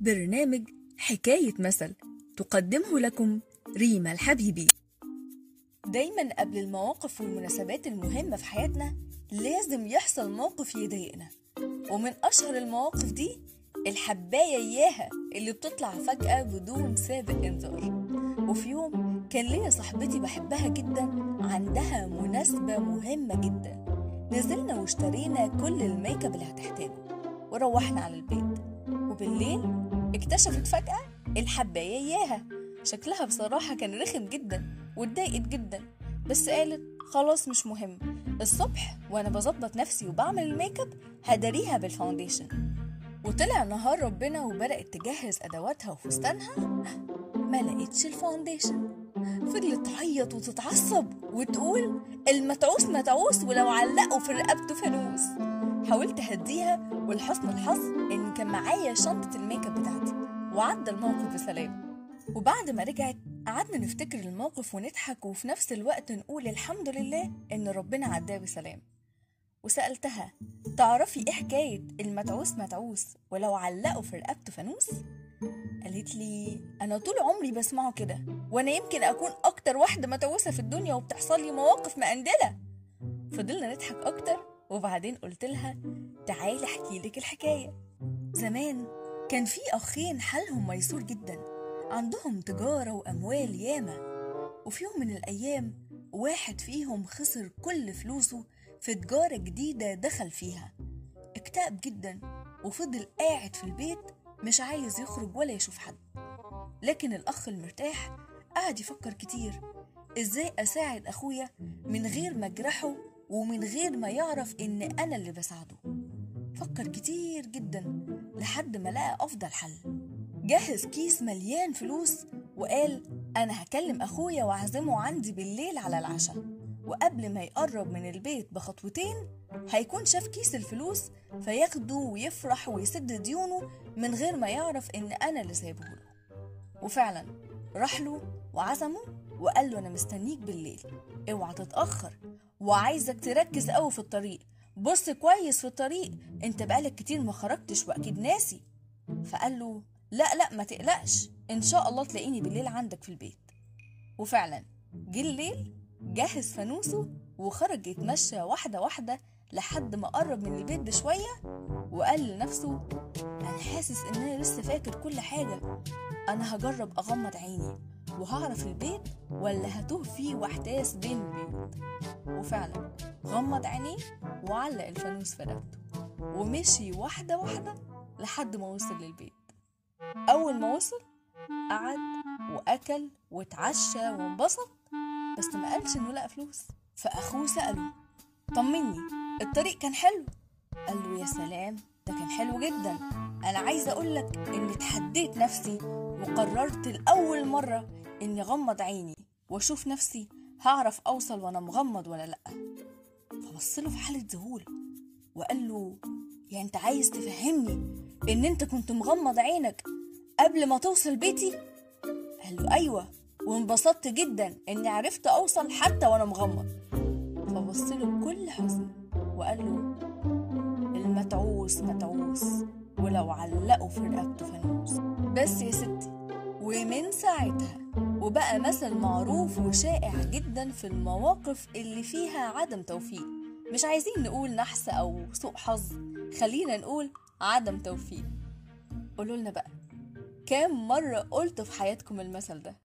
برنامج حكاية مثل تقدمه لكم ريما الحبيبي. دايما قبل المواقف والمناسبات المهمة في حياتنا لازم يحصل موقف يضايقنا ومن أشهر المواقف دي الحباية إياها اللي بتطلع فجأة بدون سابق إنذار. وفي يوم كان ليا صاحبتي بحبها جدا عندها مناسبة مهمة جدا. نزلنا واشترينا كل الميك أب اللي هتحتاجه وروحنا على البيت. وبالليل اكتشفت فجأة الحباية إياها شكلها بصراحة كان رخم جدا واتضايقت جدا بس قالت خلاص مش مهم الصبح وأنا بظبط نفسي وبعمل ال make up هداريها بال foundation. وطلع نهار ربنا وبدأت تجهز أدواتها وفستانها ما لقيتش ال foundation. فضلت تعيط وتتعصب وتقول المتعوس متعوس ولو علقوا في رقبته فانوس. حاولت أهديها ولحسن الحظ إن كان معايا شنطة الميك أب بتاعتي وعدى الموقف بسلام. وبعد ما رجعت قعدنا نفتكر الموقف ونضحك وفي نفس الوقت نقول الحمد لله إن ربنا عداه بسلام. وسألتها تعرفي إيه حكاية المتعوس متعوس ولو علقوا في رقبته فانوس؟ قالت لي أنا طول عمري بسمعه كده وأنا يمكن أكون أكتر واحدة متعوسة في الدنيا وبتحصل لي مواقف مقندلة. فضلنا نضحك أكتر وبعدين قلت لها تعالي احكي لك الحكاية. زمان كان في أخين حالهم ميسور جدا عندهم تجارة وأموال ياما. وفي يوم من الأيام واحد فيهم خسر كل فلوسه في تجارة جديدة دخل فيها. اكتئب جدا وفضل قاعد في البيت مش عايز يخرج ولا يشوف حد. لكن الأخ المرتاح قعد يفكر كتير إزاي أساعد أخويا من غير ما أجرحه ومن غير ما يعرف إن أنا اللي بساعده. فكر كتير جدا لحد ما لقى أفضل حل. جهز كيس مليان فلوس وقال أنا هكلم أخويا وأعزمه عندي بالليل على العشاء. وقبل ما يقرب من البيت بخطوتين هيكون شاف كيس الفلوس فياخده ويفرح ويسد ديونه من غير ما يعرف إن أنا اللي سايبه له. وفعلا راح له وعزمه وقال له أنا مستنيك بالليل. اوعى تتأخر. وعايزك تركز قوي في الطريق. بص كويس في الطريق. انت بقالك كتير ما خرجتش وأكيد ناسي. فقال له لا لا ما تقلقش. إن شاء الله تلاقيني بالليل عندك في البيت. وفعلا جه الليل جهز فانوسه وخرج يتمشى واحدة واحدة لحد ما قرب من البيت بشوية وقال لنفسه أنا حاسس إن أنا لسه فاكر كل حاجة. أنا هجرب أغمض عيني. وهعرف البيت ولا هتوه فيه واحتاس بين البيوت وفعلا غمض عينيه وعلق الفانوس في رقبته ومشي واحدة واحدة لحد ما وصل للبيت. أول ما وصل قعد وأكل واتعشى وانبسط بس ما قالش إنه لقى فلوس. فأخوه سأله طمني الطريق كان حلو؟ قال له يا سلام ده كان حلو جدا. أنا عايزة أقولك إني تحديت نفسي وقررت لأول مرة إني أغمض عيني وأشوف نفسي هعرف أوصل وأنا مغمض ولا لأ. فبصله في حالة ذهول وقال له يعني أنت عايز تفهمني إن أنت كنت مغمض عينك قبل ما توصل بيتي؟ قال له أيوة وانبسطت جدا إني عرفت أوصل حتى وأنا مغمض. فبص له بكل حزن وقال له المتعوس متعوس ولو علقوا في رقبته فانوس بس يا ستي ومن ساعتها وبقى مثل معروف وشائع جدا في المواقف اللي فيها عدم توفيق. مش عايزين نقول نحس أو سوء حظ خلينا نقول عدم توفيق. قولوا لنا بقى كام مرة قلتوا في حياتكم المثل ده؟